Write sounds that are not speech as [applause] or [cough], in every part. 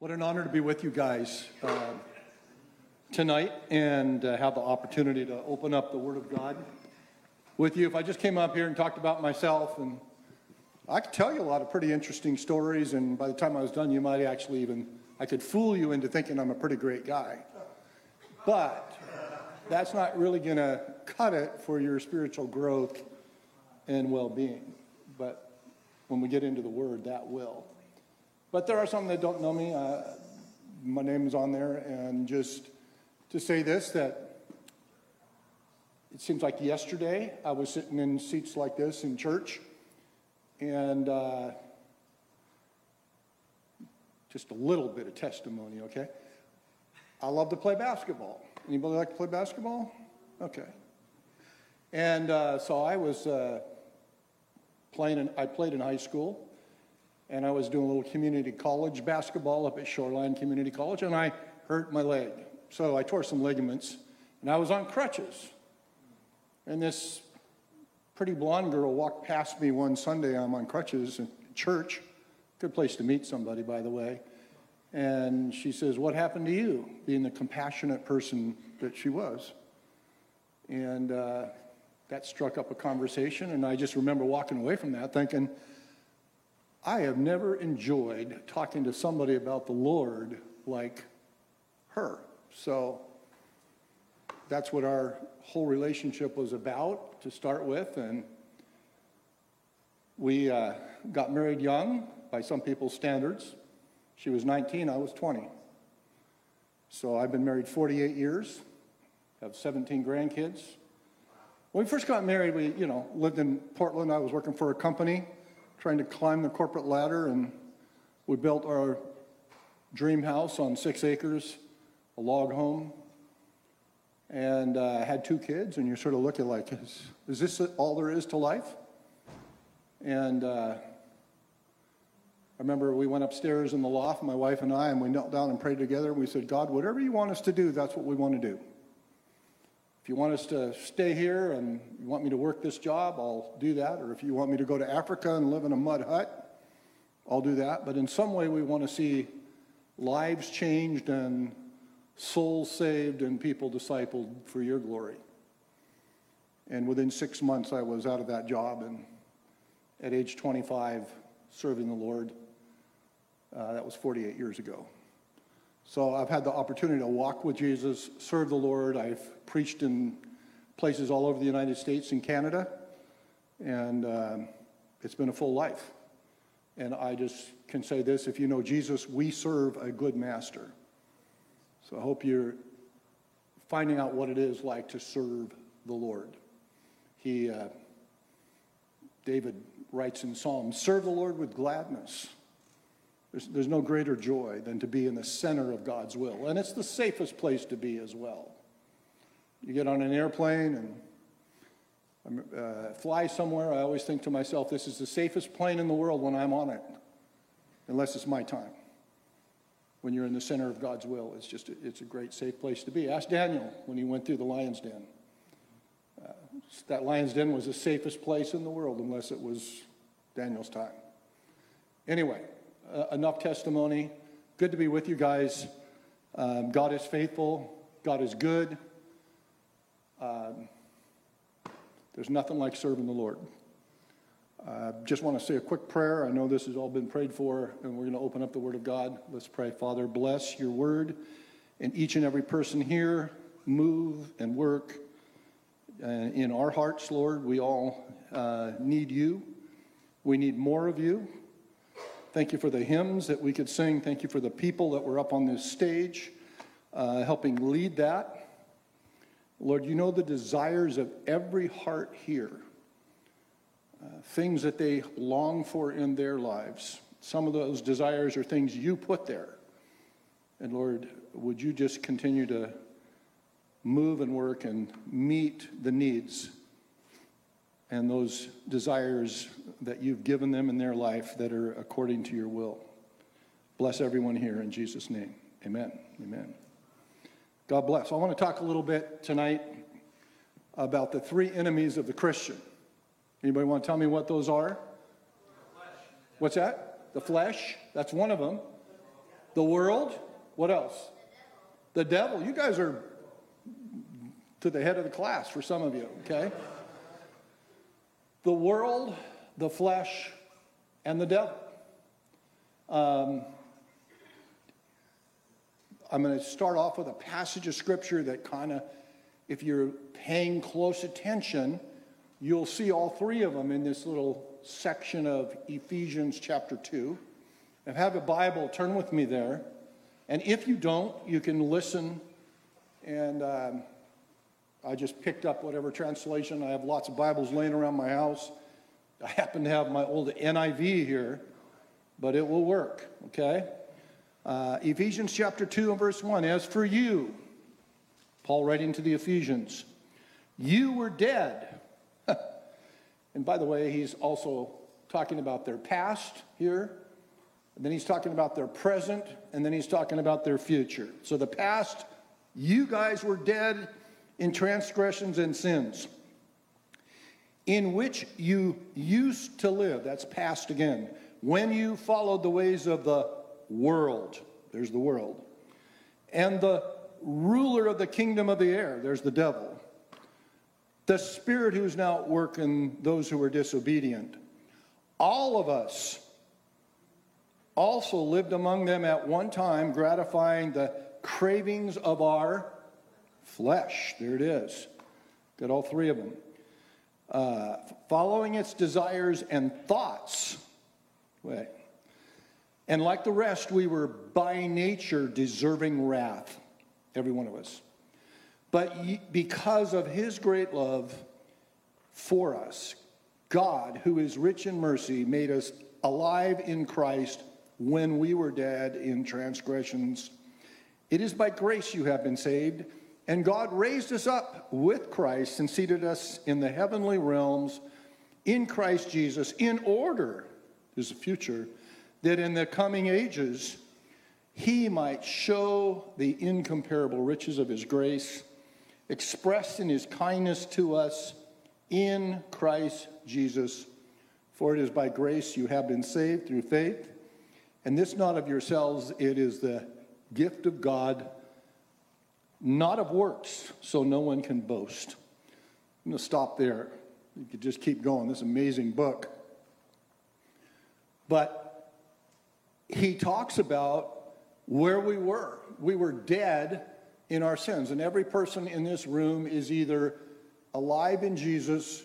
What an honor to be with you guys uh, tonight and uh, have the opportunity to open up the Word of God with you. If I just came up here and talked about myself, and I could tell you a lot of pretty interesting stories, and by the time I was done, you might actually even, I could fool you into thinking I'm a pretty great guy. But that's not really going to cut it for your spiritual growth and well being. But when we get into the Word, that will. But there are some that don't know me. Uh, my name is on there, and just to say this that it seems like yesterday I was sitting in seats like this in church, and uh, just a little bit of testimony, okay? I love to play basketball. Anybody like to play basketball? Okay. And uh, so I was uh, playing. In, I played in high school and I was doing a little community college basketball up at Shoreline Community College, and I hurt my leg. So I tore some ligaments, and I was on crutches. And this pretty blonde girl walked past me one Sunday. I'm on crutches in church. Good place to meet somebody, by the way. And she says, What happened to you? Being the compassionate person that she was. And uh, that struck up a conversation. And I just remember walking away from that thinking, I have never enjoyed talking to somebody about the Lord like her. So that's what our whole relationship was about to start with. And we uh, got married young by some people's standards. She was 19, I was 20. So I've been married 48 years, have 17 grandkids. When we first got married, we, you know, lived in Portland. I was working for a company trying to climb the corporate ladder, and we built our dream house on six acres, a log home, and uh, had two kids. And you're sort of looking like, is, is this all there is to life? And uh, I remember we went upstairs in the loft, my wife and I, and we knelt down and prayed together. And we said, God, whatever you want us to do, that's what we want to do. You want us to stay here and you want me to work this job, I'll do that. Or if you want me to go to Africa and live in a mud hut, I'll do that. But in some way, we want to see lives changed and souls saved and people discipled for your glory. And within six months, I was out of that job and at age 25, serving the Lord. Uh, that was 48 years ago. So I've had the opportunity to walk with Jesus, serve the Lord. I've preached in places all over the United States and Canada, and um, it's been a full life. And I just can say this if you know Jesus, we serve a good master. So I hope you're finding out what it is like to serve the Lord. He, uh, David writes in Psalms, serve the Lord with gladness. There's, there's no greater joy than to be in the center of God's will. And it's the safest place to be as well. You get on an airplane and uh, fly somewhere, I always think to myself, this is the safest plane in the world when I'm on it, unless it's my time. When you're in the center of God's will, it's just a, it's a great safe place to be. Ask Daniel when he went through the lion's den. Uh, that lion's den was the safest place in the world, unless it was Daniel's time. Anyway, uh, enough testimony. Good to be with you guys. Um, God is faithful. God is good. Um, there's nothing like serving the Lord. Uh, just want to say a quick prayer. I know this has all been prayed for, and we're going to open up the Word of God. Let's pray. Father, bless your Word and each and every person here. Move and work uh, in our hearts, Lord. We all uh, need you. We need more of you. Thank you for the hymns that we could sing. Thank you for the people that were up on this stage uh, helping lead that. Lord, you know the desires of every heart here, uh, things that they long for in their lives. Some of those desires are things you put there. And Lord, would you just continue to move and work and meet the needs and those desires that you've given them in their life that are according to your will. Bless everyone here in Jesus' name. Amen. Amen. God bless. I want to talk a little bit tonight about the three enemies of the Christian. Anybody want to tell me what those are? What's that? The flesh. That's one of them. The world. What else? The devil. You guys are to the head of the class for some of you, okay? The world, the flesh, and the devil. Um, I'm going to start off with a passage of scripture that kind of, if you're paying close attention, you'll see all three of them in this little section of Ephesians chapter 2. If have a Bible, turn with me there. And if you don't, you can listen. And um, I just picked up whatever translation. I have lots of Bibles laying around my house. I happen to have my old NIV here, but it will work, okay? Uh, Ephesians chapter 2 and verse 1 As for you, Paul writing to the Ephesians, you were dead. [laughs] and by the way, he's also talking about their past here. And then he's talking about their present, and then he's talking about their future. So the past, you guys were dead in transgressions and sins, in which you used to live. That's past again. When you followed the ways of the world, there's the world, and the ruler of the kingdom of the air, there's the devil, the spirit who's now at work in those who are disobedient. All of us also lived among them at one time, gratifying the cravings of our flesh. There it is. Got all three of them. Uh, following its desires and thoughts. Wait. And like the rest, we were by nature deserving wrath, every one of us. But because of his great love for us, God, who is rich in mercy, made us alive in Christ when we were dead in transgressions. It is by grace you have been saved, and God raised us up with Christ and seated us in the heavenly realms in Christ Jesus in order, there's a future, that in the coming ages he might show the incomparable riches of his grace expressed in his kindness to us in Christ Jesus. For it is by grace you have been saved through faith and this not of yourselves, it is the gift of God, not of works, so no one can boast. I'm going to stop there. You could just keep going. This amazing book. But he talks about where we were. We were dead in our sins. And every person in this room is either alive in Jesus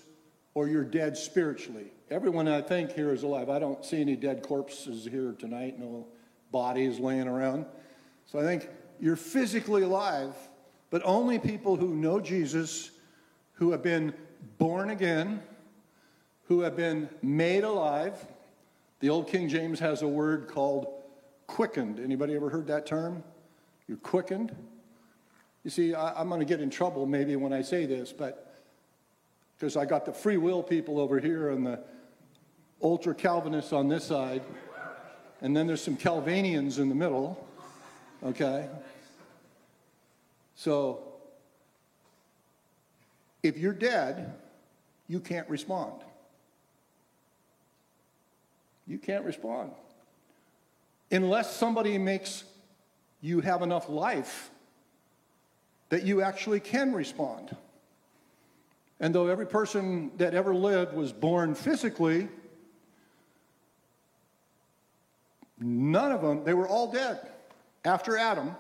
or you're dead spiritually. Everyone I think here is alive. I don't see any dead corpses here tonight, no bodies laying around. So I think you're physically alive, but only people who know Jesus, who have been born again, who have been made alive. The old King James has a word called quickened. Anybody ever heard that term? You're quickened. You see, I, am going to get in trouble maybe when I say this, but because I got the free will people over here and the ultra Calvinists on this side, and then there's some Calminians in the middle, okay? So, if you're dead, you can't respond. You can't respond. Unless somebody makes you have enough life that you actually can respond. And though every person that ever lived was born physically, None of them, they were all dead. After Adam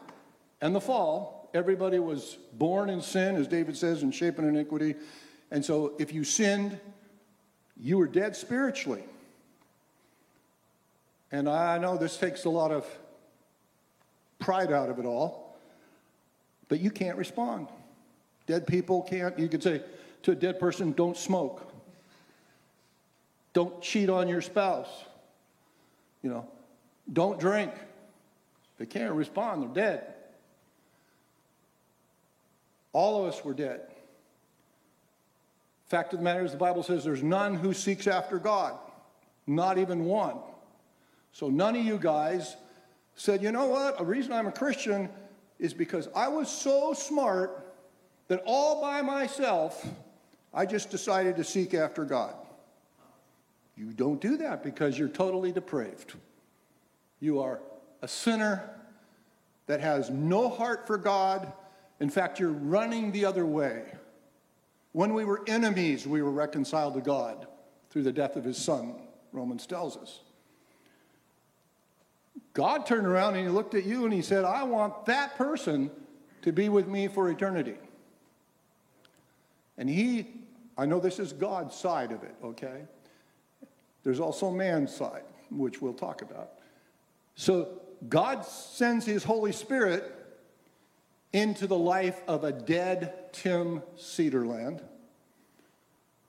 and the fall, everybody was born in sin, as David says, and iniquity. And so if you sinned, you were dead spiritually. And I know this takes a lot of pride out of it all, but you can't respond. Dead people can't. You could say to a dead person, don't smoke. Don't cheat on your spouse. You know, don't drink. They can't respond, they're dead. All of us were dead. Fact of the matter is, the Bible says there's none who seeks after God, not even one. So none of you guys said, you know what? A reason I'm a Christian is because I was so smart that all by myself, I just decided to seek after God. You don't do that because you're totally depraved. You are a sinner that has no heart for God. In fact, you're running the other way. When we were enemies, we were reconciled to God through the death of his son, Romans tells us. God turned around and he looked at you and he said, I want that person to be with me for eternity. And he, I know this is God's side of it, okay? There's also man's side, which we'll talk about. So God sends his Holy Spirit into the life of a dead Tim Cedarland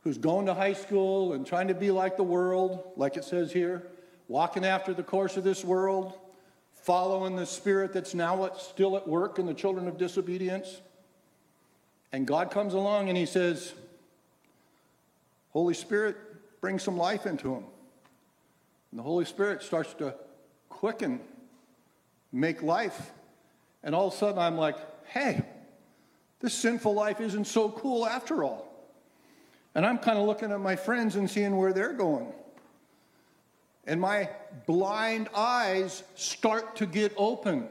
who's going to high school and trying to be like the world, like it says here walking after the course of this world, following the spirit that's now still at work in the children of disobedience. And God comes along and he says, Holy Spirit, bring some life into him. And the Holy Spirit starts to quicken, make life. And all of a sudden I'm like, hey, this sinful life isn't so cool after all. And I'm kind of looking at my friends and seeing where they're going and my blind eyes start to get open.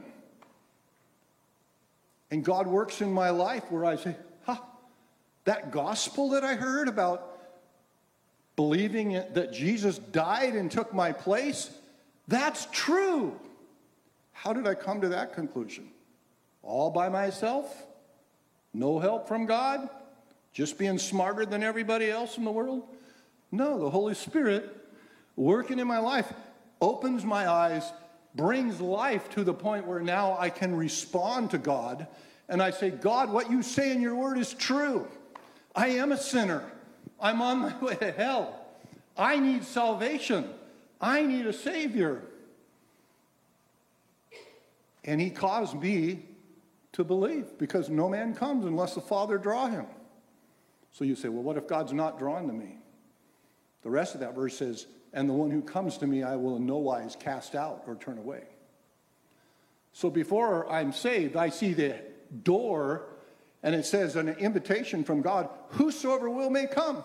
And God works in my life where I say, huh, that gospel that I heard about believing that Jesus died and took my place, that's true. How did I come to that conclusion? All by myself? No help from God? Just being smarter than everybody else in the world? No, the Holy Spirit working in my life opens my eyes, brings life to the point where now I can respond to God. And I say, God, what you say in your word is true. I am a sinner. I'm on my [laughs] way to hell. I need salvation. I need a Savior. And He caused me to believe because no man comes unless the Father draw him. So you say, well, what if God's not drawn to me? The rest of that verse says, and the one who comes to me I will in no wise cast out or turn away. So before I'm saved, I see the door, and it says an invitation from God whosoever will may come.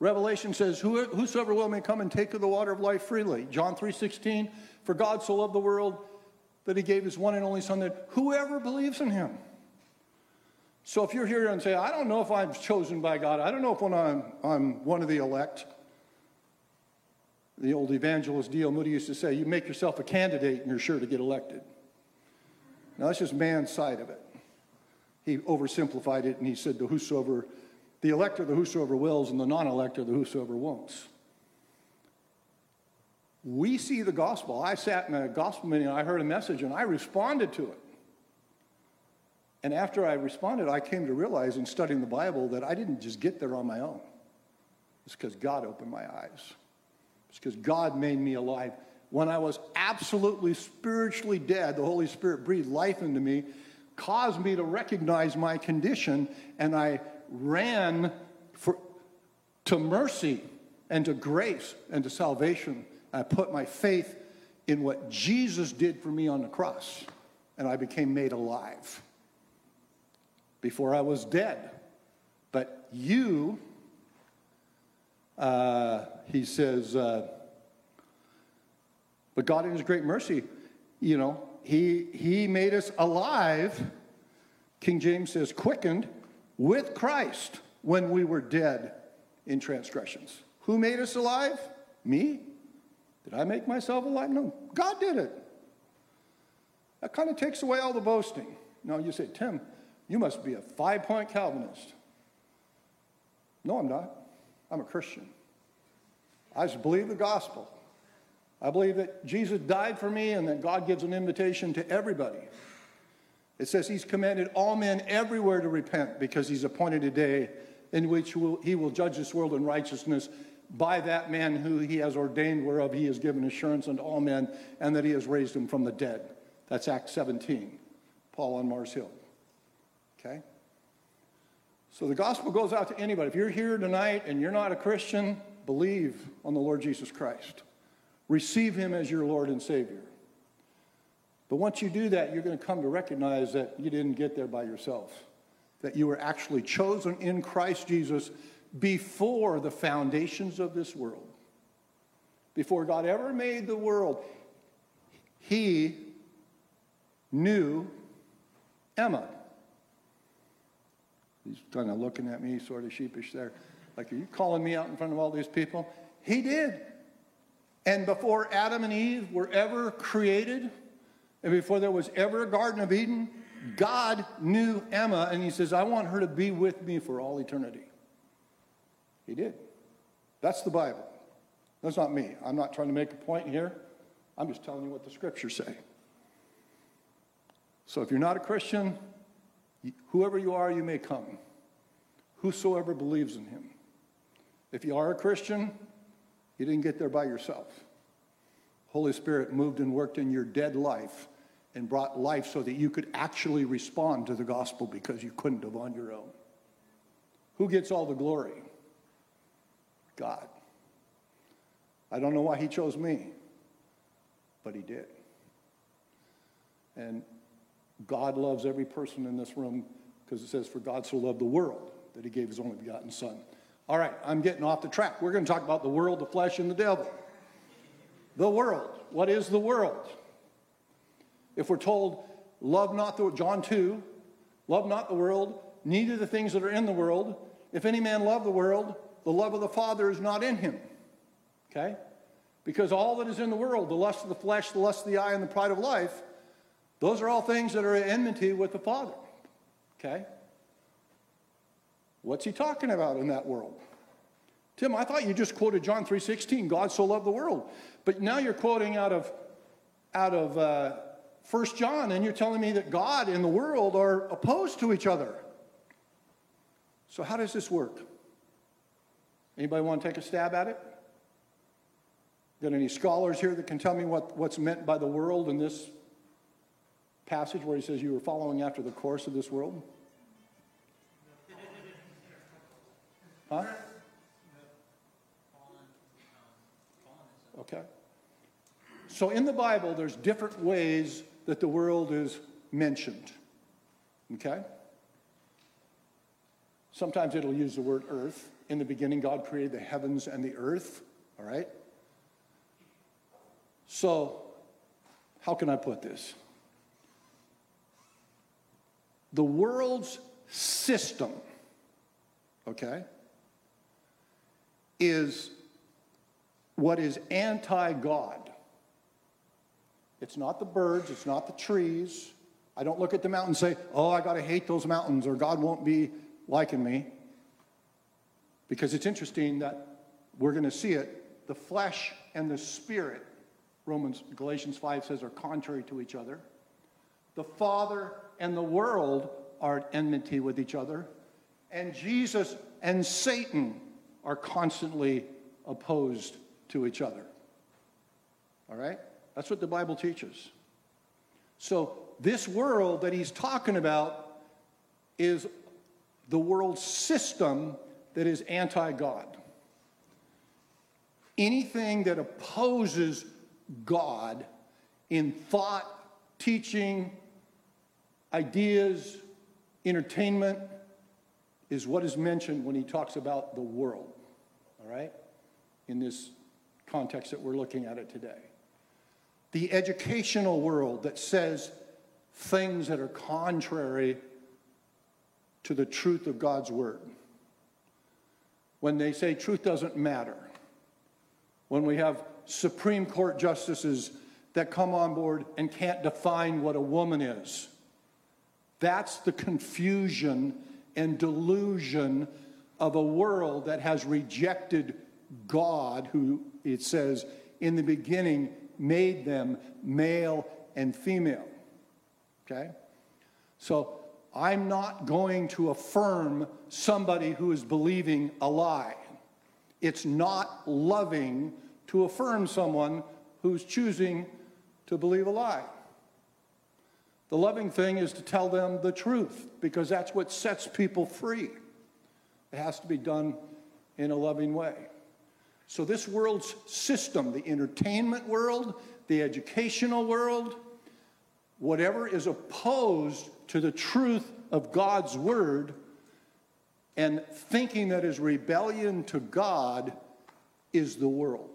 Revelation says, Whosoever will may come and take of the water of life freely. John 3:16, for God so loved the world that he gave his one and only son that whoever believes in him. So if you're here and say, I don't know if I'm chosen by God, I don't know if I'm, I'm one of the elect, the old evangelist D.L. Moody used to say, You make yourself a candidate and you're sure to get elected. Now, that's just man's side of it. He oversimplified it and he said, The whosoever, the elect are the whosoever wills, and the non elector, the whosoever won't. We see the gospel. I sat in a gospel meeting and I heard a message and I responded to it. And after I responded, I came to realize in studying the Bible that I didn't just get there on my own. It's because God opened my eyes. It's because God made me alive. When I was absolutely spiritually dead, the Holy Spirit breathed life into me, caused me to recognize my condition, and I ran for, to mercy and to grace and to salvation. I put my faith in what Jesus did for me on the cross, and I became made alive. Before I was dead. But you uh, he says, uh, but God in his great mercy, you know, he, he made us alive, King James says, quickened with Christ when we were dead in transgressions. Who made us alive? Me? Did I make myself alive? No, God did it. That kind of takes away all the boasting. Now you say, Tim, you must be a five point Calvinist. No, I'm not. I'm a Christian. I just believe the gospel. I believe that Jesus died for me and that God gives an invitation to everybody. It says he's commanded all men everywhere to repent because he's appointed a day in which he will judge this world in righteousness by that man who he has ordained, whereof he has given assurance unto all men, and that he has raised him from the dead. That's Acts 17, Paul on Mars Hill. Okay? So the gospel goes out to anybody. If you're here tonight and you're not a Christian, believe on the Lord Jesus Christ. Receive him as your Lord and Savior. But once you do that, you're going to come to recognize that you didn't get there by yourself, that you were actually chosen in Christ Jesus before the foundations of this world. Before God ever made the world, He knew Emma. He's kind of looking at me, sort of sheepish there. Like, are you calling me out in front of all these people? He did. And before Adam and Eve were ever created, and before there was ever a Garden of Eden, God knew Emma, and He says, I want her to be with me for all eternity. He did. That's the Bible. That's not me. I'm not trying to make a point here. I'm just telling you what the scriptures say. So if you're not a Christian, whoever you are, you may come. Whosoever believes in him. If you are a Christian, you didn't get there by yourself. Holy Spirit moved and worked in your dead life and brought life so that you could actually respond to the gospel because you couldn't have on your own. Who gets all the glory? God. I don't know why he chose me, but he did. And God loves every person in this room because it says, For God so loved the world that he gave his only begotten Son. All right, I'm getting off the track. We're going to talk about the world, the flesh, and the devil. The world. What is the world? If we're told, love not the John 2, love not the world, neither the things that are in the world. If any man love the world, the love of the Father is not in him. Okay? Because all that is in the world, the lust of the flesh, the lust of the eye, and the pride of life, those are all things that are at enmity with the Father. Okay? What's he talking about in that world? Tim, I thought you just quoted John 3.16, God so loved the world. But now you're quoting out of, out of uh, 1 John, and you're telling me that God and the world are opposed to each other. So how does this work? Anybody want to take a stab at it? Got any scholars here that can tell me what, what's meant by the world in this passage where he says you were following after the course of this world? Huh? Okay. So in the Bible, there's different ways that the world is mentioned. Okay? Sometimes it'll use the word earth. In the beginning, God created the heavens and the earth. All right? So, how can I put this? The world's system, okay, is what is anti God. It's not the birds, it's not the trees. I don't look at the mountain and say, oh, I got to hate those mountains or God won't be liking me. Because it's interesting that we're going to see it. The flesh and the spirit Romans, Galatians 5 says are contrary to each other. The Father and the world are at enmity with each other. And Jesus and Satan are constantly opposed to each other. All right? That's what the Bible teaches. So, this world that he's talking about is the world system that is anti God. Anything that opposes God in thought, teaching, ideas, entertainment is what is mentioned when he talks about the world, all right, in this context that we're looking at it today. The educational world that says things that are contrary to the truth of God's word. When they say truth doesn't matter, when we have Supreme Court justices that come on board and can't define what a woman is. That's the confusion and delusion of a world that has rejected God, who it says in the beginning made them male and female. Okay? So I'm not going to affirm somebody who is believing a lie. It's not loving to affirm someone who's choosing to believe a lie. The loving thing is to tell them the truth because that's what sets people free. It has to be done in a loving way. So, this world's system, the entertainment world, the educational world, whatever is opposed to the truth of God's word and thinking that is rebellion to God is the world.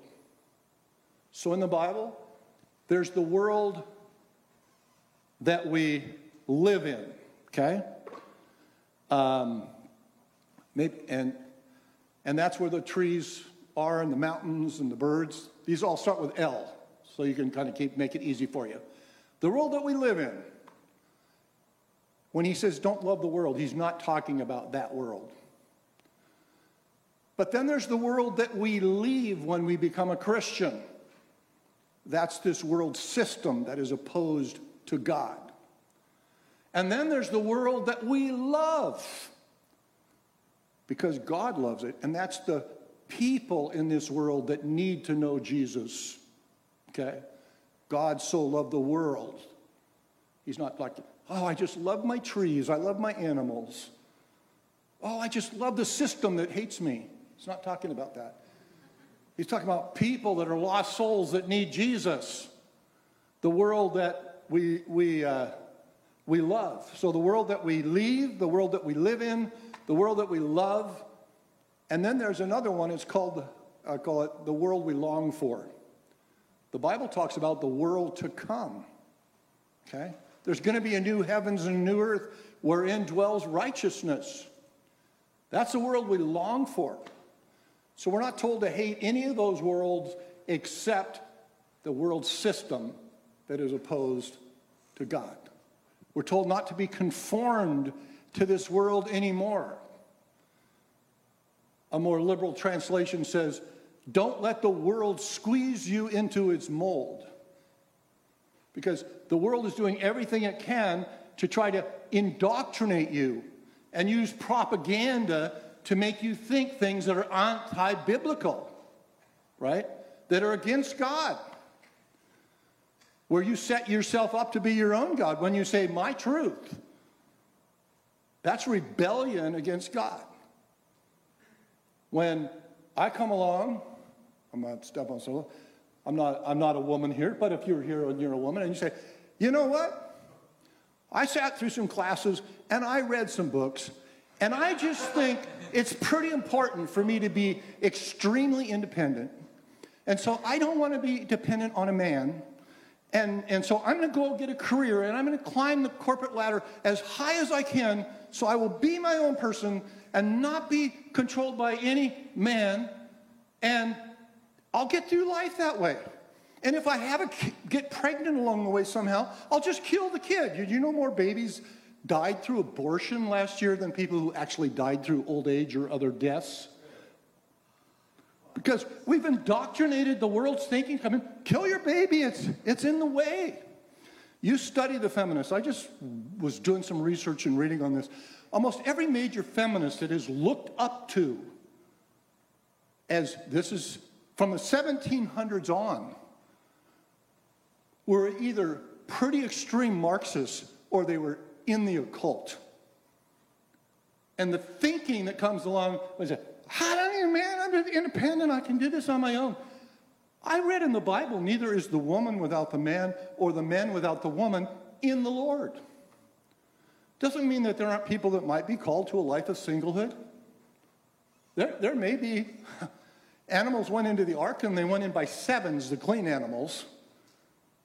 So in the Bible, there's the world that we live in, okay? Um, maybe, and, and that's where the trees are and the mountains and the birds. These all start with L, so you can kind of keep, make it easy for you. The world that we live in, when he says don't love the world, he's not talking about that world. But then there's the world that we leave when we become a Christian. That's this world system that is opposed to God. And then there's the world that we love because God loves it. And that's the people in this world that need to know Jesus. Okay? God so loved the world. He's not like, oh, I just love my trees, I love my animals. Oh, I just love the system that hates me. He's not talking about that. He's talking about people that are lost souls that need Jesus. The world that we, we, uh, we love. So the world that we leave, the world that we live in, the world that we love. And then there's another one, it's called, I call it the world we long for. The Bible talks about the world to come. Okay? There's going to be a new heavens and a new earth wherein dwells righteousness. That's the world we long for. So we're not told to hate any of those worlds except the world system that is opposed to God. We're told not to be conformed to this world anymore. A more liberal translation says, Don't let the world squeeze you into its mold. Because the world is doing everything it can to try to indoctrinate you and use propaganda to make you think things that are anti biblical, right? That are against God. Where you set yourself up to be your own God when you say, My truth. That's rebellion against God. When I come along, I'm not step on solo. I'm not, I'm not a woman here, but if you're here and you're a woman and you say, you know what? I sat through some classes and I read some books and I just think it's pretty important for me to be extremely independent. And so I don't want to be dependent on a man. And, and so I'm going to go get a career and I'm going to climb the corporate ladder as high as I can so I will be my own person and not be controlled by any man. And I'll get through life that way. And if I have a get pregnant along the way somehow, I'll just kill the kid. You, you know more babies died through abortion last year than people who actually died through old age or other deaths? Because we've indoctrinated the world's thinking, I mean, kill your baby, it's, it's in the way. You study the feminists. I just was doing some research and reading on this. Almost every major feminist that is looked up to as this is from the 1700s on were either pretty extreme Marxists or they were in the occult. And the thinking that comes along was, how do you, man, I'm independent, I can do this on my own. I read in the Bible, neither is the woman without the man or the man without the woman in the Lord. Doesn't mean that there aren't people that might be called to a life of singlehood. There, there may be. [laughs] Animals went into the ark and they went in by sevens, the clean animals.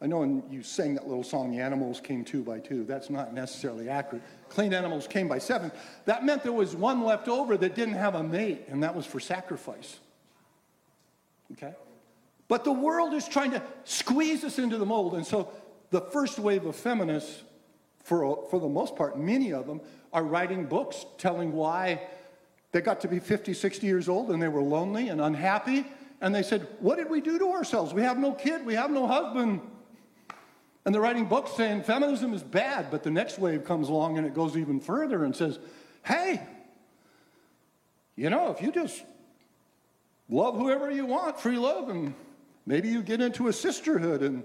I know when you sang that little song, the animals came two by two. That's not necessarily accurate. Clean animals came by seven. That meant there was one left over that didn't have a mate, and that was for sacrifice. Okay? But the world is trying to squeeze us into the mold. And so the first wave of feminists, for, for the most part, many of them, are writing books telling why they got to be 50, 60 years old and they were lonely and unhappy. And they said, What did we do to ourselves? We have no kid, we have no husband. And they're writing books saying feminism is bad, but the next wave comes along and it goes even further and says, hey, you know, if you just love whoever you want, free love, and maybe you get into a sisterhood and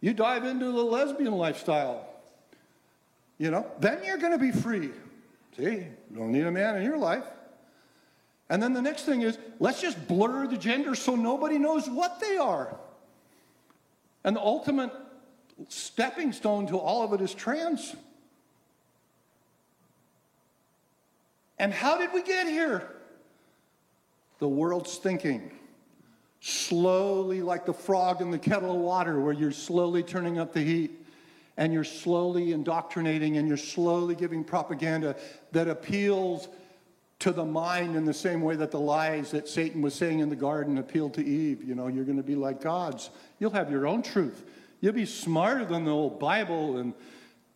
you dive into the lesbian lifestyle, you know, then you're going to be free. See, you don't need a man in your life. And then the next thing is, let's just blur the gender so nobody knows what they are. And the ultimate stepping stone to all of it is trans. And how did we get here? The world's thinking. Slowly, like the frog in the kettle of water, where you're slowly turning up the heat. and you're slowly indoctrinating and you're slowly giving propaganda that appeals to the mind in the same way that the lies that Satan was saying in the garden appealed to Eve. You know, you're going to be like gods. You'll have your own truth. You'll be smarter than the old Bible and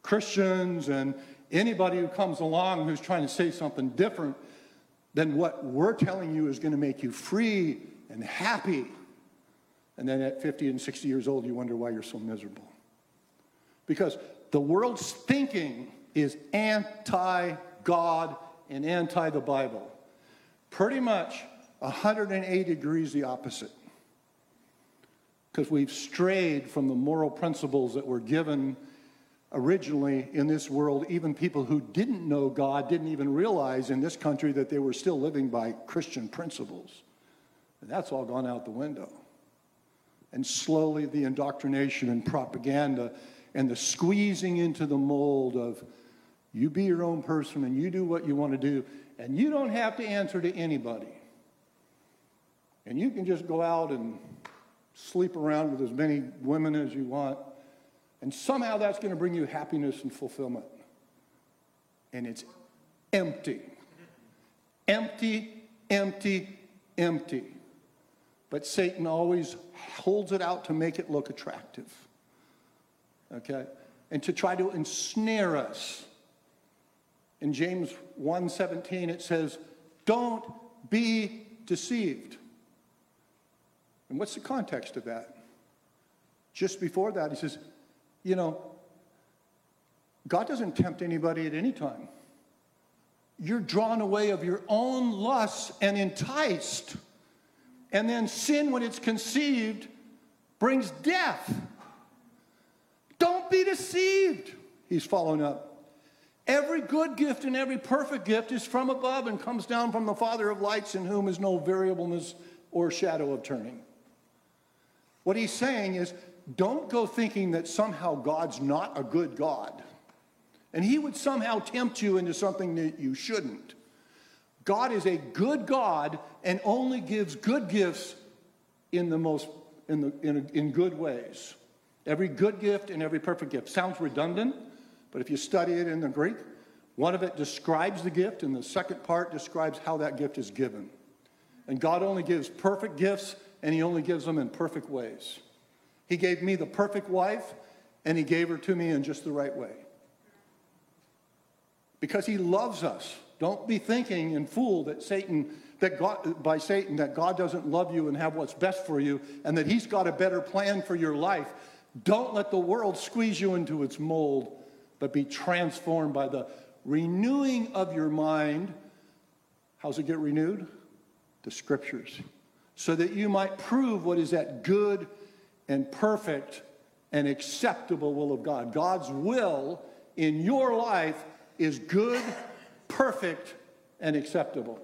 Christians and anybody who comes along who's trying to say something different than what we're telling you is going to make you free and happy. And then at 50 and 60 years old, you wonder why you're so miserable. Because the world's thinking is anti God and anti the Bible. Pretty much 180 degrees the opposite. Because we've strayed from the moral principles that were given originally in this world. Even people who didn't know God didn't even realize in this country that they were still living by Christian principles. And that's all gone out the window. And slowly the indoctrination and propaganda and the squeezing into the mold of you be your own person and you do what you want to do, and you don't have to answer to anybody. And you can just go out and sleep around with as many women as you want, and somehow that's going to bring you happiness and fulfillment. And it's empty. Empty, empty, empty. But Satan always holds it out to make it look attractive. Okay? And to try to ensnare us. In James 1:17 it says, "Don't be deceived." And what's the context of that? Just before that, he says, you know, God doesn't tempt anybody at any time. You're drawn away of your own lusts and enticed. And then sin, when it's conceived, brings death. Don't be deceived, he's following up. Every good gift and every perfect gift is from above and comes down from the Father of lights, in whom is no variableness or shadow of turning. What he's saying is don't go thinking that somehow God's not a good God. And he would somehow tempt you into something that you shouldn't. God is a good God and only gives good gifts in the most in, the, in, in good ways. Every good gift and every perfect gift. Sounds redundant, but if you study it in the Greek, one of it describes the gift, and the second part describes how that gift is given. And God only gives perfect gifts, and He only gives them in perfect ways. He gave me the perfect wife, and He gave her to me in just the right way. Because He loves us. Don't be thinking and fooled that Satan, that God, by Satan, that God doesn't love you and have what's best for you, and that He's got a better plan for your life. Don't let the world squeeze you into its mold, but be transformed by the renewing of your mind. How's it get renewed? The scriptures. So that you might prove what is that good and perfect and acceptable will of God. God's will in your life is good, perfect, and acceptable.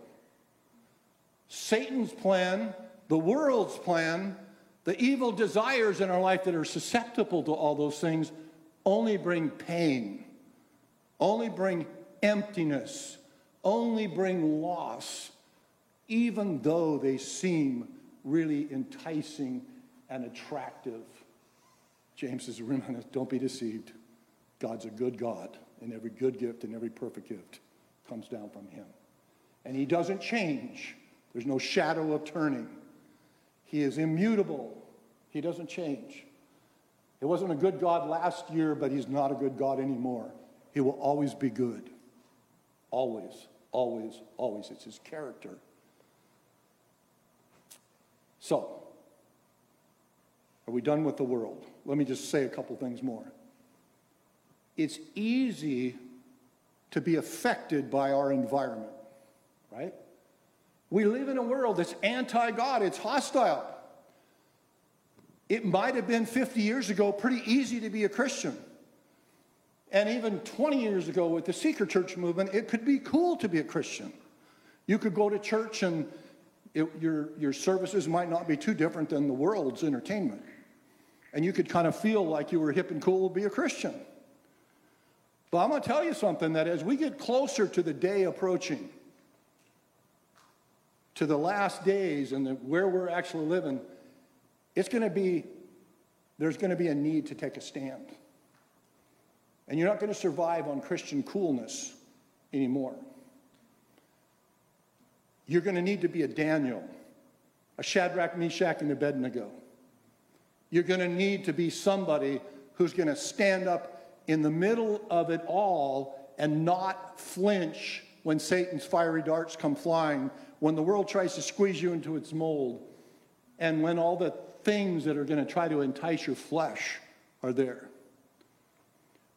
Satan's plan, the world's plan, the evil desires in our life that are susceptible to all those things only bring pain, only bring emptiness, only bring loss, even though they seem really enticing and attractive. James says, Remember, [laughs] don't be deceived. God's a good God, and every good gift and every perfect gift comes down from Him. And He doesn't change, there's no shadow of turning. He is immutable, He doesn't change. It wasn't a good God last year, but He's not a good God anymore. He will always be good. Always, always, always. It's His character. So, are we done with the world? Let me just say a couple things more. It's easy to be affected by our environment, right? We live in a world that's anti God, it's hostile. It might have been 50 years ago pretty easy to be a Christian. And even 20 years ago with the Seeker Church movement, it could be cool to be a Christian. You could go to church and it, your, your services might not be too different than the world's entertainment and you could kind of feel like you were hip and cool to be a Christian. But I'm going to tell you something that as we get closer to the day approaching, to the last days and the, where we're actually living, it's going to be, there's going to be a need to take a stand. And you're not going to survive on Christian coolness anymore. You're going to need to be a Daniel, a Shadrach, Meshach, and Abednego. You're going to need to be somebody who's going to stand up in the middle of it all and not flinch when Satan's fiery darts come flying, when the world tries to squeeze you into its mold, and when all the things that are going to try to entice your flesh are there.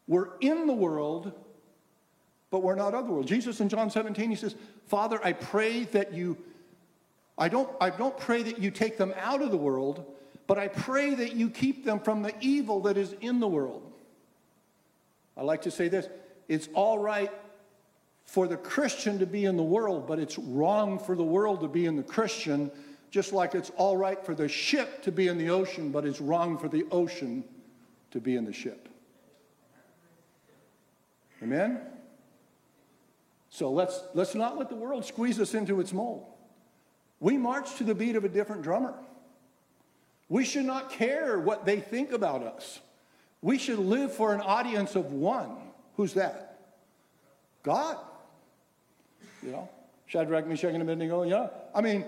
We're in the world, but we're not of the world. Jesus in John 17, he says, Father, I pray that you, I don't, I don't pray that you take them out of the world, but I pray that you keep them from the evil that is in the world. I like to say this it's all right for the Christian to be in the world, but it's wrong for the world to be in the Christian, just like it's all right for the ship to be in the ocean, but it's wrong for the ocean to be in the ship. Amen? So let's, let's not let the world squeeze us into its mold. We march to the beat of a different drummer. We should not care what they think about us. We should live for an audience of one. Who's that? God. You know, Shadrach, Meshach, and Abednego. Yeah. I mean,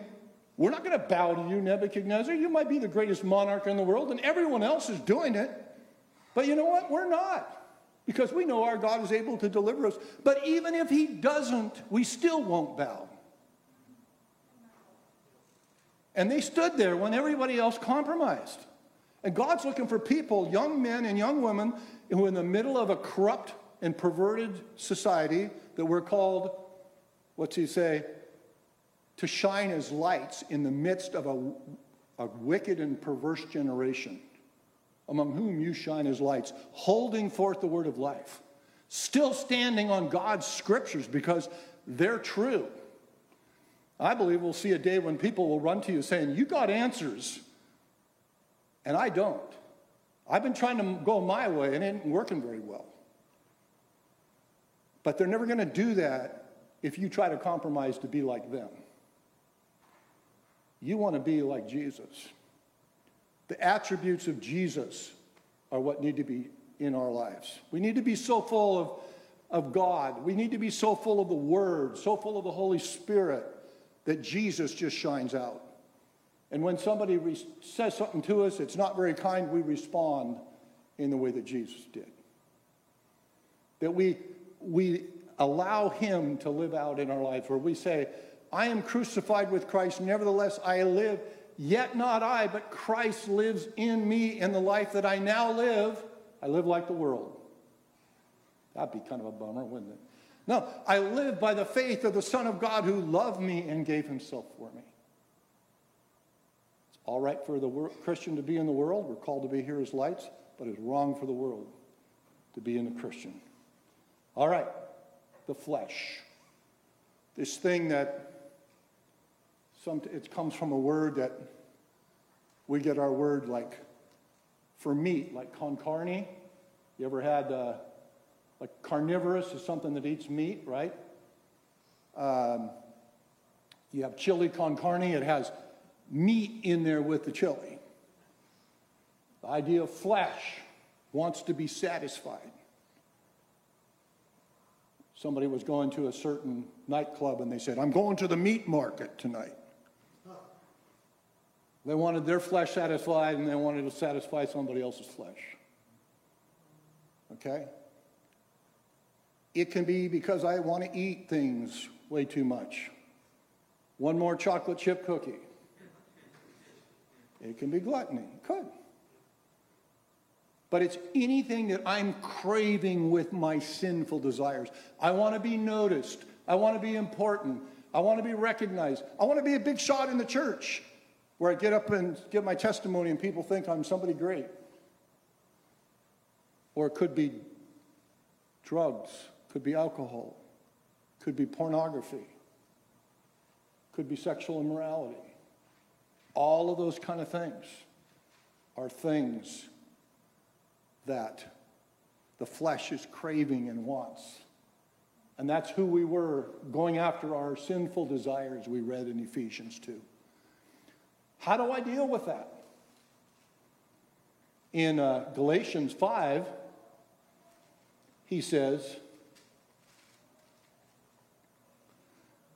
we're not going to bow to you, Nebuchadnezzar. You might be the greatest monarch in the world, and everyone else is doing it. But you know what? We're not. Because we know our God is able to deliver us. But even if He doesn't, we still won't bow. And they stood there when everybody else compromised. And God's looking for people, young men and young women, who are in the middle of a corrupt and perverted society that we're called, what's he say, to shine as lights in the midst of a, a wicked and perverse generation, among whom you shine as lights, holding forth the word of life, still standing on God's scriptures because they're true. I believe we'll see a day when people will run to you saying, You got answers, and I don't. I've been trying to go my way and it ain't working very well. But they're never going to do that if you try to compromise to be like them. You want to be like Jesus. The attributes of Jesus are what need to be in our lives. We need to be so full of, of God. We need to be so full of the Word, so full of the Holy Spirit that Jesus just shines out. And when somebody re- says something to us, it's not very kind, we respond in the way that Jesus did. That we, we allow Him to live out in our lives, where we say, I am crucified with Christ, nevertheless I live, yet not I, but Christ lives in me, in the life that I now live, I live like the world. That'd be kind of a bummer, wouldn't it? No, I live by the faith of the Son of God who loved me and gave himself for me. It's all right for the Christian to be in the world. We're called to be here as lights, but it's wrong for the world to be in the Christian. All right, the flesh. This thing that some, it comes from a word that we get our word like for meat, like con carne. You ever had uh, like carnivorous is something that eats meat, right? Um, you have chili con carne, it has meat in there with the chili. The idea of flesh wants to be satisfied. Somebody was going to a certain nightclub and they said, I'm going to the meat market tonight. They wanted their flesh satisfied and they wanted to satisfy somebody else's flesh. Okay? It can be because I want to eat things way too much. One more chocolate chip cookie. It can be gluttony. It could. But it's anything that I'm craving with my sinful desires. I want to be noticed. I want to be important. I want to be recognized. I want to be a big shot in the church where I get up and give my testimony and people think I'm somebody great. Or it could be drugs could be alcohol, could be pornography, could be sexual immorality. All of those kind of things are things that the flesh is craving and wants. And that's who we were going after our sinful desires, we read in Ephesians 2. How do I deal with that? In uh, Galatians 5, he says,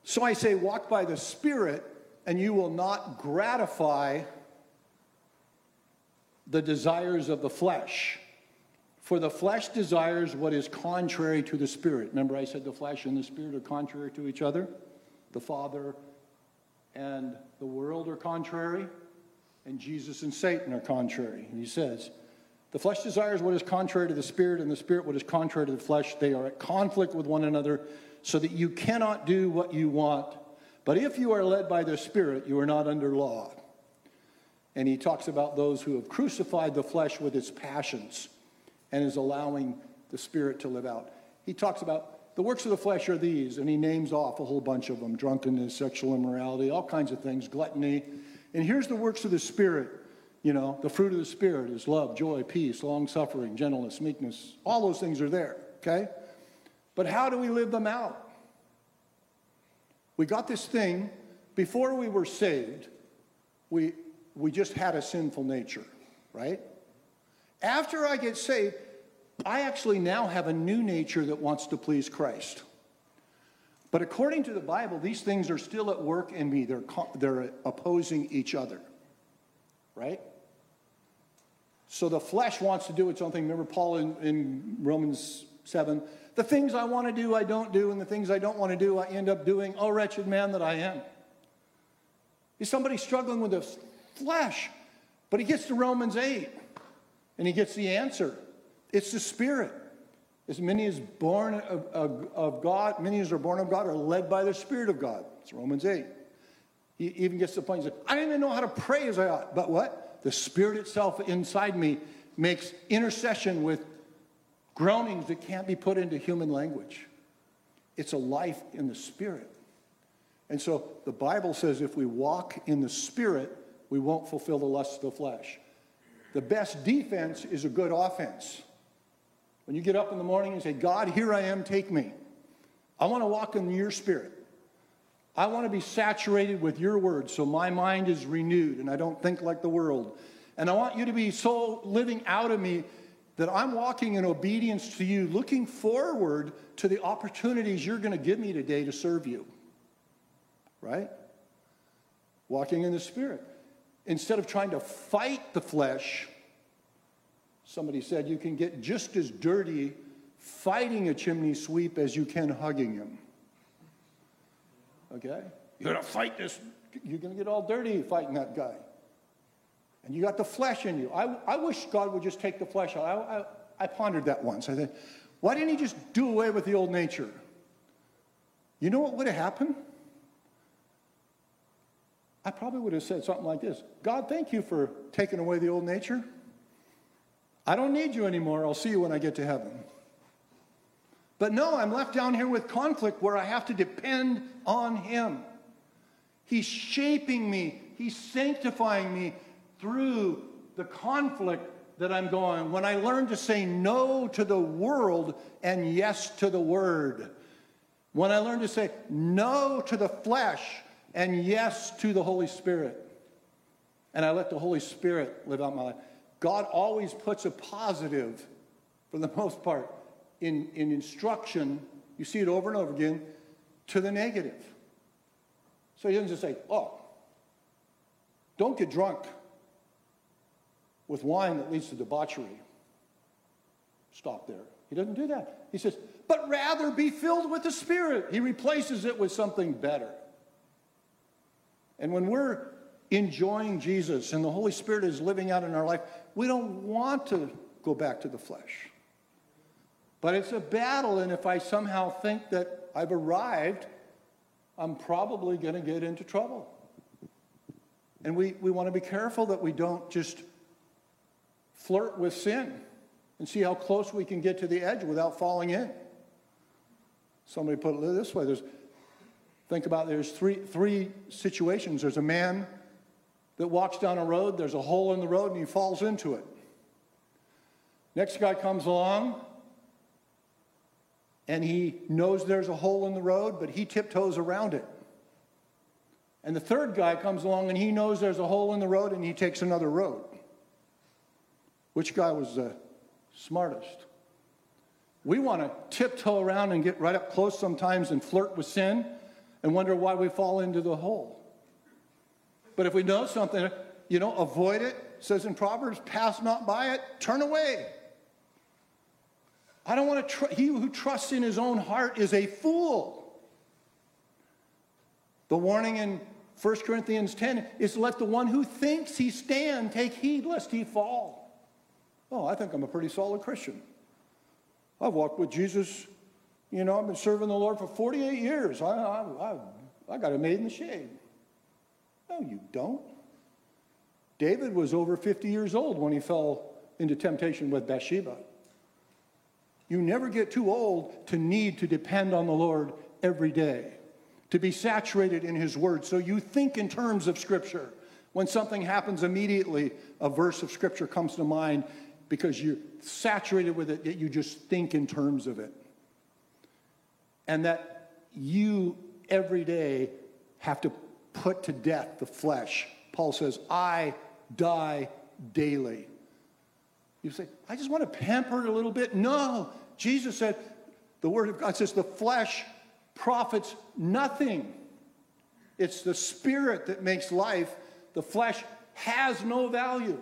So I say, walk by the Spirit, and you will not gratify the desires of the flesh. For the flesh desires what is contrary to the Spirit. Remember, I said the flesh and the Spirit are contrary to each other? The Father and the world are contrary, and Jesus and Satan are contrary. And he says, the flesh desires what is contrary to the spirit, and the spirit what is contrary to the flesh. They are at conflict with one another, so that you cannot do what you want. But if you are led by the spirit, you are not under law. And he talks about those who have crucified the flesh with its passions and is allowing the spirit to live out. He talks about the works of the flesh are these, and he names off a whole bunch of them drunkenness, sexual immorality, all kinds of things, gluttony. And here's the works of the spirit you know, the fruit of the Spirit is love, joy, peace, long suffering, gentleness, meekness. All those things are there, okay? But how do we live them out? We got this thing, before we were saved, we, we just had a sinful nature, right? After I get saved, I actually now have a new nature that wants to please Christ. But according to the Bible, these things are still at work in me. They're, they're opposing each other, right? So the flesh wants to do its own thing. Remember Paul in, in Romans 7? The things I want to do, I don't do, and the things I don't want to do, I end up doing. Oh, wretched man that I am. Is somebody struggling with the flesh? But he gets to Romans 8 and he gets the answer. It's the Spirit. As many as born of, of, of, God, many as are born of God are led by the Spirit of God. It's Romans 8. He even gets to the point, he says, I don't even know how to pray as I ought. But what? The Spirit itself inside me makes intercession with groanings that can't be put into human language. It's a life in the Spirit. And so the Bible says if we walk in the Spirit, we won't fulfill the lusts of the flesh. The best defense is a good offense. When you get up in the morning and say, God, here I am, take me. I want to walk in your Spirit. I want to be saturated with your word so my mind is renewed and I don't think like the world. And I want you to be so living out of me that I'm walking in obedience to you, looking forward to the opportunities you're going to give me today to serve you. Right? Walking in the Spirit. Instead of trying to fight the flesh, somebody said you can get just as dirty fighting a chimney sweep as you can hugging him. Okay? You're going to fight this. You're going to get all dirty fighting that guy. And you got the flesh in you. I, I wish God would just take the flesh out. I, I, I pondered that once. I said, why didn't he just do away with the old nature? You know what would have happened? I probably would have said something like this God, thank you for taking away the old nature. I don't need you anymore. I'll see you when I get to heaven. But no, I'm left down here with conflict where I have to depend on Him. He's shaping me, He's sanctifying me through the conflict that I'm going. When I learn to say no to the world and yes to the Word, when I learn to say no to the flesh and yes to the Holy Spirit, and I let the Holy Spirit live out my life, God always puts a positive, for the [laughs] most part, in, in instruction, you see it over and over again, to the negative. So he doesn't just say, oh, don't get drunk with wine that leads to debauchery. Stop there. He doesn't do that. He says, but rather be filled with the Spirit. He replaces it with something better. And when we're enjoying Jesus and the Holy Spirit is living out in our life, we don't want to go back to the flesh. But it's a battle, and if I somehow think that I've arrived, I'm probably going to get into trouble. And we, we want to be careful that we don't just flirt with sin and see how close we can get to the edge without falling in. Somebody put it this way there's, think about there's three, three situations. There's a man that walks down a road, there's a hole in the road, and he falls into it. Next guy comes along, and he knows there's a hole in the road, but he tiptoes around it. And the third guy comes along and he knows there's a hole in the road and he takes another road. Which guy was the smartest? We want to tiptoe around and get right up close sometimes and flirt with sin and wonder why we fall into the hole. But if we know something, you know, avoid it. it says in Proverbs, pass not by it, turn away. I don't want to, tr- he who trusts in his own heart is a fool. The warning in 1 Corinthians 10 is let the one who thinks he stand take heed lest he fall. Oh, I think I'm a pretty solid Christian. I've walked with Jesus, you know, I've been serving the Lord for 48 years. I, I, I, I got it made in the shade. No, you don't. David was over 50 years old when he fell into temptation with Bathsheba. You never get too old to need to depend on the Lord every day, to be saturated in His Word. So you think in terms of Scripture. When something happens immediately, a verse of Scripture comes to mind because you're saturated with it, that you just think in terms of it. And that you every day have to put to death the flesh. Paul says, I die daily. You say, I just want to pamper it a little bit. No, Jesus said, the Word of God says, the flesh profits nothing. It's the Spirit that makes life. The flesh has no value.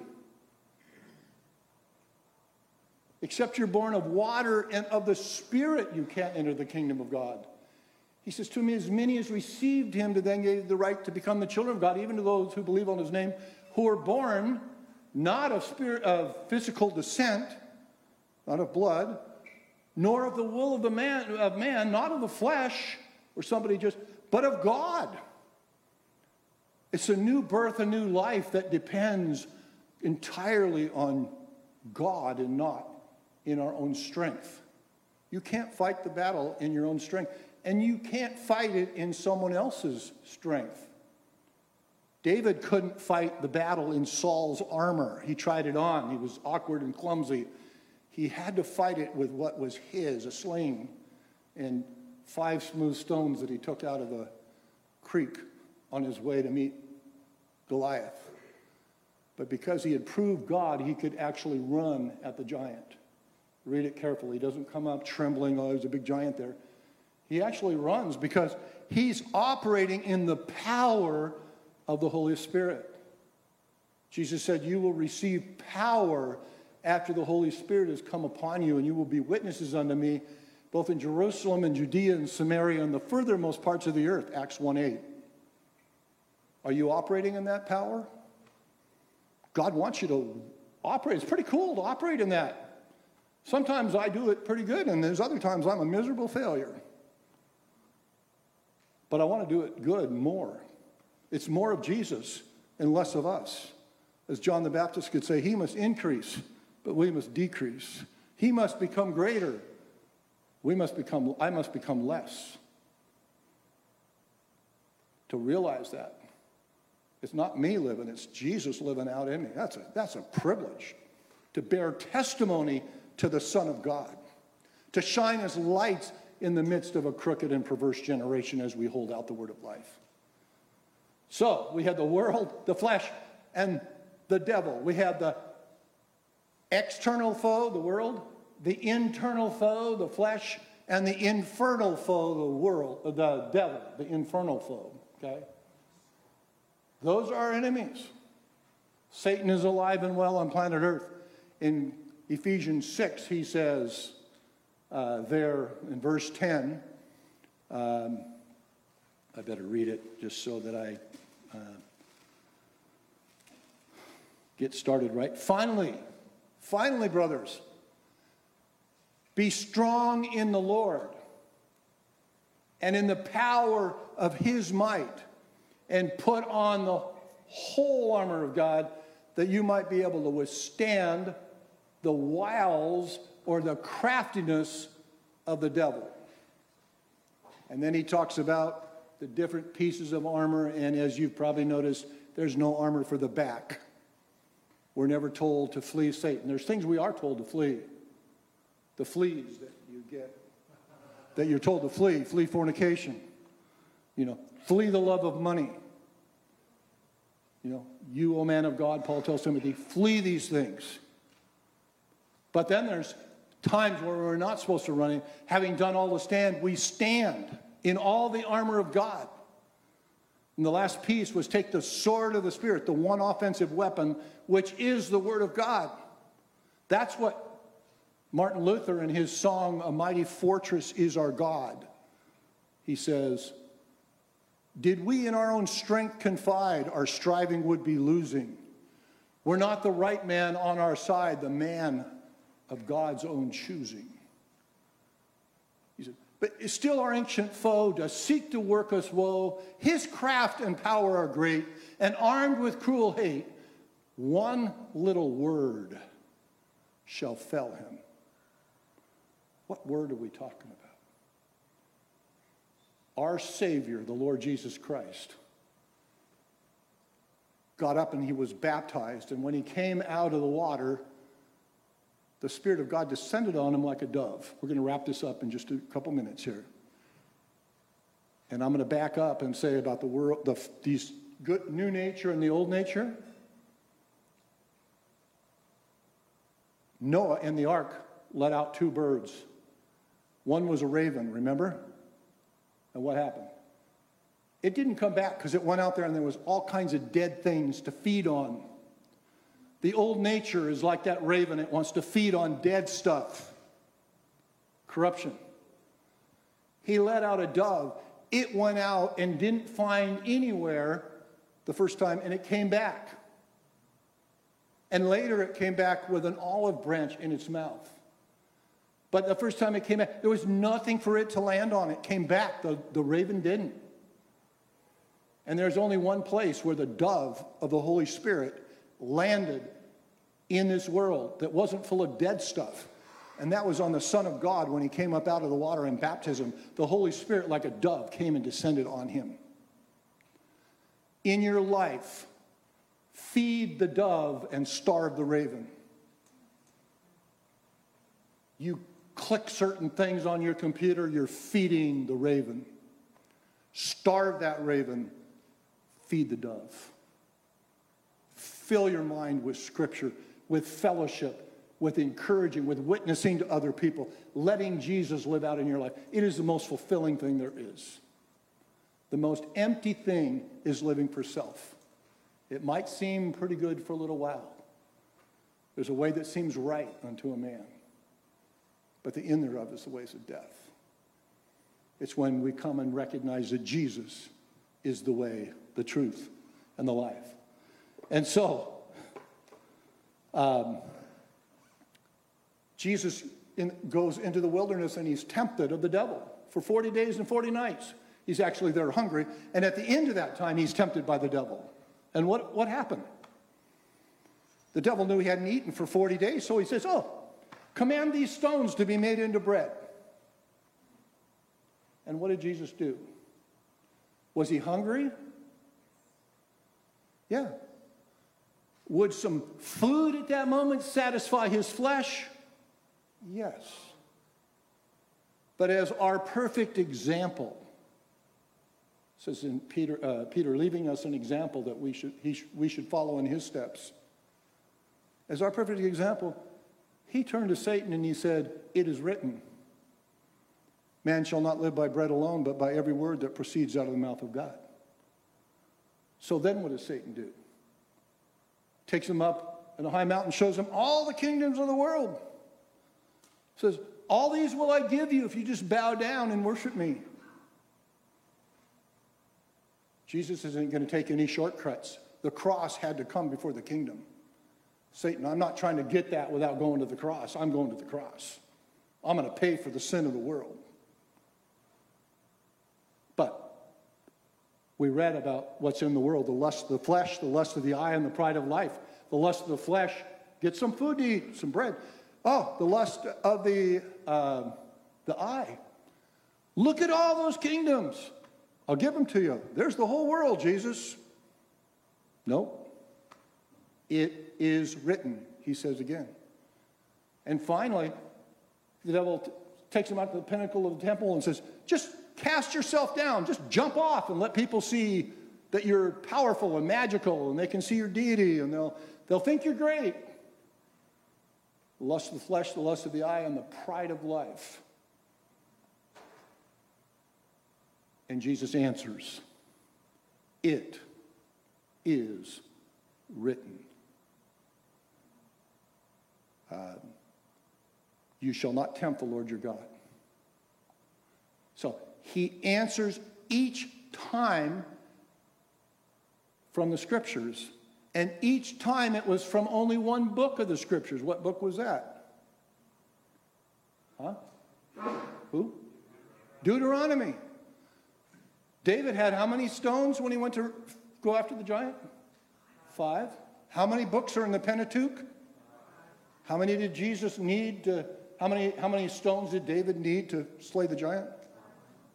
Except you're born of water and of the Spirit, you can't enter the kingdom of God. He says, To me, as many as received him, to then gave the right to become the children of God, even to those who believe on his name, who are born not of spirit of physical descent, not of blood, nor of the will of the man of man, not of the flesh, or somebody just, but of God. It's a new birth, a new life that depends entirely on God and not in our own strength. You can't fight the battle in your own strength, and you can't fight it in someone else's strength. David couldn't fight the battle in Saul's armor. He tried it on, he was awkward and clumsy. He had to fight it with what was his a sling and five smooth stones that he took out of the creek on his way to meet Goliath. But because he had proved God, he could actually run at the giant. Read it carefully. He doesn't come up trembling, oh, there's a big giant there. He actually runs because he's operating in the power of the Holy Spirit. Jesus said, You will receive power after the Holy Spirit has come upon you, and you will be witnesses unto me, both in Jerusalem and Judea and Samaria and the furthermost parts of the earth. Acts 1 8. Are you operating in that power? God wants you to operate. It's pretty cool to operate in that. Sometimes I do it pretty good, and there's other times I'm a miserable failure. But I want to do it good more. It's more of Jesus and less of us. As John the Baptist could say, He must increase, but we must decrease. He must become greater. We must become, I must become less. To realize that. It's not me living, it's Jesus living out in me. That's a, that's a privilege to bear testimony to the Son of God, to shine as lights in the midst of a crooked and perverse generation as we hold out the word of life. So we had the world, the flesh, and the devil. We had the external foe, the world, the internal foe, the flesh, and the infernal foe, the world, uh, the devil, the infernal foe. Okay? Those are our enemies. Satan is alive and well on planet Earth. In Ephesians 6, he says uh, there in verse 10, um, I better read it just so that I uh, get started right. Finally, finally, brothers, be strong in the Lord and in the power of his might, and put on the whole armor of God that you might be able to withstand the wiles or the craftiness of the devil. And then he talks about the different pieces of armor, and as you've probably noticed, there's no armor for the back. We're never told to flee Satan. There's things we are told to flee. The fleas that you get, that you're told to flee, flee fornication. You know, flee the love of money. You know, you, O man of God, Paul tells Timothy, flee these things. But then there's times where we're not supposed to run in. Having done all the stand, we stand in all the armor of God. And the last piece was take the sword of the Spirit, the one offensive weapon, which is the Word of God. That's what Martin Luther in his song, A Mighty Fortress is Our God, he says, Did we in our own strength confide, our striving would be losing. We're not the right man on our side, the man of God's own choosing. He said, but still our ancient foe does seek to work us woe. His craft and power are great, and armed with cruel hate, one little word shall fell him. What word are we talking about? Our Savior, the Lord Jesus Christ, got up and he was baptized. And when he came out of the water, the Spirit of God descended on him like a dove. We're going to wrap this up in just a couple minutes here. And I'm going to back up and say about the world, the, these good new nature and the old nature. Noah and the ark let out two birds. One was a raven, remember? And what happened? It didn't come back because it went out there and there was all kinds of dead things to feed on. The old nature is like that raven, it wants to feed on dead stuff. Corruption. He let out a dove. It went out and didn't find anywhere the first time, and it came back. And later it came back with an olive branch in its mouth. But the first time it came back, there was nothing for it to land on. It came back. The, the raven didn't. And there's only one place where the dove of the Holy Spirit landed in this world that wasn't full of dead stuff. And that was on the Son of God when he came up out of the water in baptism. The Holy Spirit, like a dove, came and descended on him. In your life, feed the dove and starve the raven. You click certain things on your computer, you're feeding the raven. Starve that raven, feed the dove. Fill your mind with scripture, with fellowship, with encouraging, with witnessing to other people, letting Jesus live out in your life. It is the most fulfilling thing there is. The most empty thing is living for self. It might seem pretty good for a little while. There's a way that seems right unto a man but the end thereof is the ways of death. It's when we come and recognize that Jesus is the way, the truth, and the life. And so, um, Jesus in, goes into the wilderness and he's tempted of the devil for 40 days and 40 nights. He's actually there hungry. And at the end of that time, he's tempted by the devil. And what, what happened? The devil knew he hadn't eaten for 40 days, so he says, Oh, Command these stones to be made into bread. And what did Jesus do? Was he hungry? Yeah. Would some food at that moment satisfy his flesh? Yes. But as our perfect example, says in Peter, uh, Peter leaving us an example that we should, he, we should follow in his steps. As our perfect example, he turned to Satan and he said, It is written, Man shall not live by bread alone, but by every word that proceeds out of the mouth of God. So then what does Satan do? Takes him up in a high mountain, shows him all the kingdoms of the world. Says, All these will I give you if you just bow down and worship me. Jesus isn't going to take any shortcuts. The cross had to come before the kingdom. Satan, I'm not trying to get that without going to the cross. I'm going to the cross. I'm going to pay for the sin of the world. But we read about what's in the world the lust of the flesh, the lust of the eye, and the pride of life. The lust of the flesh, get some food to eat, some bread. Oh, the lust of the, uh, the eye. Look at all those kingdoms. I'll give them to you. There's the whole world, Jesus. Nope. It is written, he says again. And finally, the devil t- takes him out to the pinnacle of the temple and says, Just cast yourself down, just jump off and let people see that you're powerful and magical and they can see your deity and they'll, they'll think you're great. the lust of the flesh, the lust of the eye, and the pride of life. And Jesus answers, It is written. Uh, you shall not tempt the Lord your God. So he answers each time from the scriptures, and each time it was from only one book of the scriptures. What book was that? Huh? Who? Deuteronomy. David had how many stones when he went to go after the giant? Five. How many books are in the Pentateuch? How many did Jesus need to, how many, how many stones did David need to slay the giant?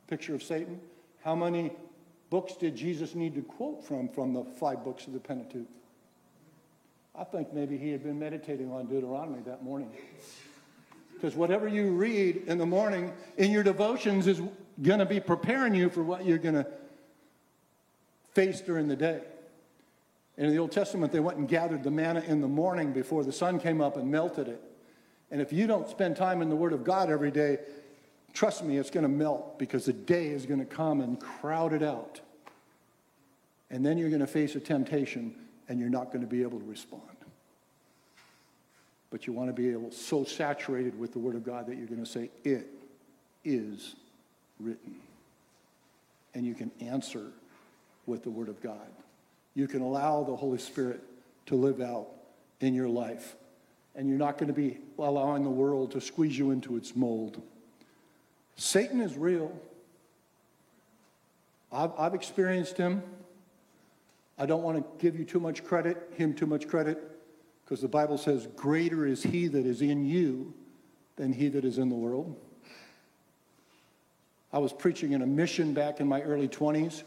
Picture of Satan. How many books did Jesus need to quote from from the five books of the Pentateuch? I think maybe he had been meditating on Deuteronomy that morning. Because whatever you read in the morning in your devotions is going to be preparing you for what you're going to face during the day. And in the Old Testament, they went and gathered the manna in the morning before the sun came up and melted it. And if you don't spend time in the Word of God every day, trust me, it's going to melt because the day is going to come and crowd it out. And then you're going to face a temptation and you're not going to be able to respond. But you want to be able so saturated with the Word of God that you're going to say, It is written. And you can answer with the Word of God. You can allow the Holy Spirit to live out in your life. And you're not going to be allowing the world to squeeze you into its mold. Satan is real. I've, I've experienced him. I don't want to give you too much credit, him too much credit, because the Bible says, Greater is he that is in you than he that is in the world. I was preaching in a mission back in my early 20s,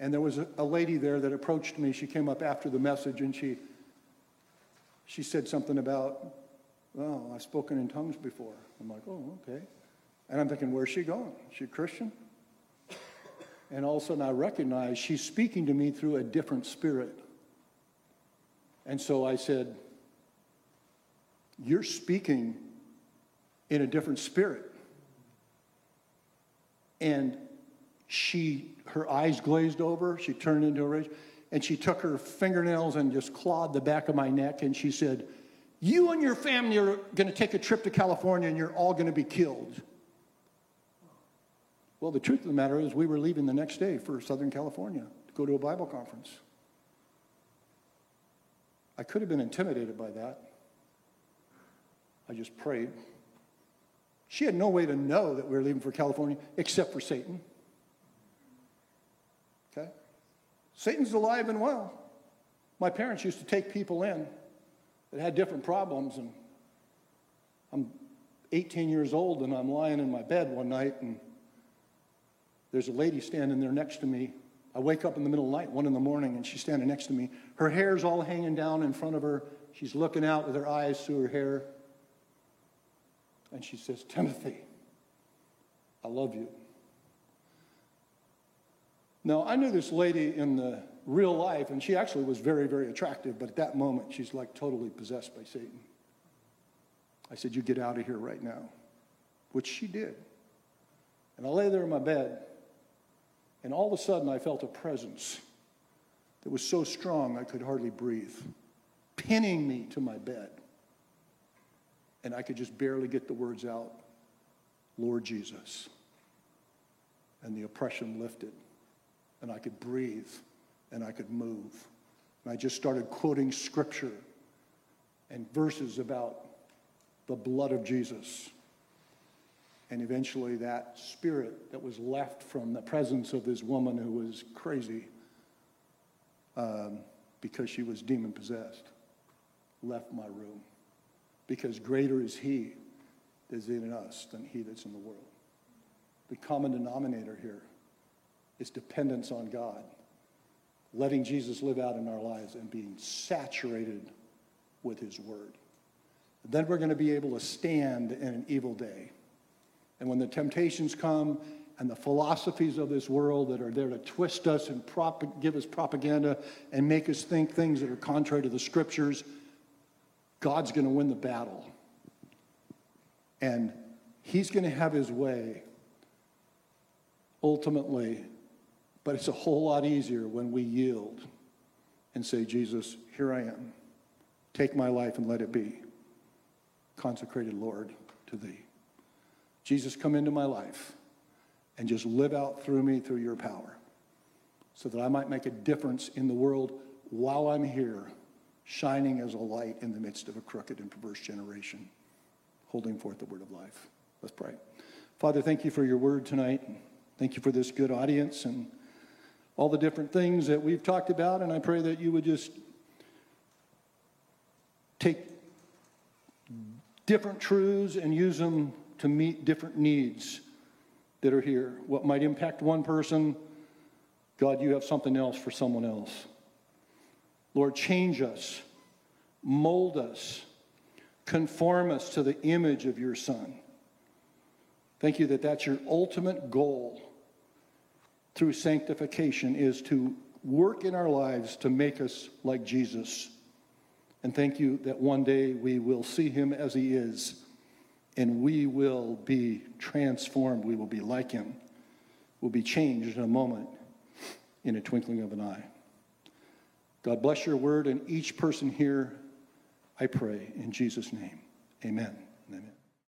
and there was a, a lady there that approached me. She came up after the message and she, she said something about, Oh, I've spoken in tongues before. I'm like, Oh, okay. And I'm thinking, Where's she going? Is she a Christian? And all of a sudden I recognize she's speaking to me through a different spirit. And so I said, You're speaking in a different spirit. And she, her eyes glazed over, she turned into a rage, and she took her fingernails and just clawed the back of my neck, and she said, You and your family are going to take a trip to California and you're all going to be killed. Well, the truth of the matter is, we were leaving the next day for Southern California to go to a Bible conference. I could have been intimidated by that. I just prayed. She had no way to know that we were leaving for California except for Satan. Okay? Satan's alive and well. My parents used to take people in that had different problems, and I'm 18 years old and I'm lying in my bed one night and there's a lady standing there next to me. I wake up in the middle of the night, one in the morning, and she's standing next to me. Her hair's all hanging down in front of her. She's looking out with her eyes through her hair. And she says, Timothy, I love you. Now, I knew this lady in the real life, and she actually was very, very attractive, but at that moment, she's like totally possessed by Satan. I said, You get out of here right now, which she did. And I lay there in my bed, and all of a sudden, I felt a presence that was so strong I could hardly breathe, pinning me to my bed. And I could just barely get the words out Lord Jesus. And the oppression lifted, and I could breathe, and I could move. And I just started quoting scripture and verses about the blood of Jesus and eventually, that spirit that was left from the presence of this woman who was crazy um, because she was demon possessed left my room. Because greater is He that is in us than He that's in the world. The common denominator here is dependence on God, letting Jesus live out in our lives and being saturated with His Word. then we're going to be able to stand in an evil day and when the temptations come and the philosophies of this world that are there to twist us and prop- give us propaganda and make us think things that are contrary to the scriptures, God's going to win the battle. And He's going to have His way ultimately, but it's a whole lot easier when we yield and say, Jesus, here I am. Take my life and let it be consecrated, Lord, to Thee. Jesus, come into my life and just live out through me through your power so that I might make a difference in the world while I'm here, shining as a light in the midst of a crooked and perverse generation, holding forth the word of life. Let's pray. Father, thank you for your word tonight. Thank you for this good audience and all the different things that we've talked about. And I pray that you would just take different truths and use them to meet different needs that are here. What might impact one person, God, you have something else for someone else. Lord, change us, mold us, conform us to the image of your Son. Thank you that that's your ultimate goal through sanctification is to work in our lives to make us like Jesus. And thank you that one day we will see him as he is and we will be transformed. We will be like him. We'll be changed in a moment, in a twinkling of an eye. God bless your word and each person here, I pray, in Jesus' name. Amen.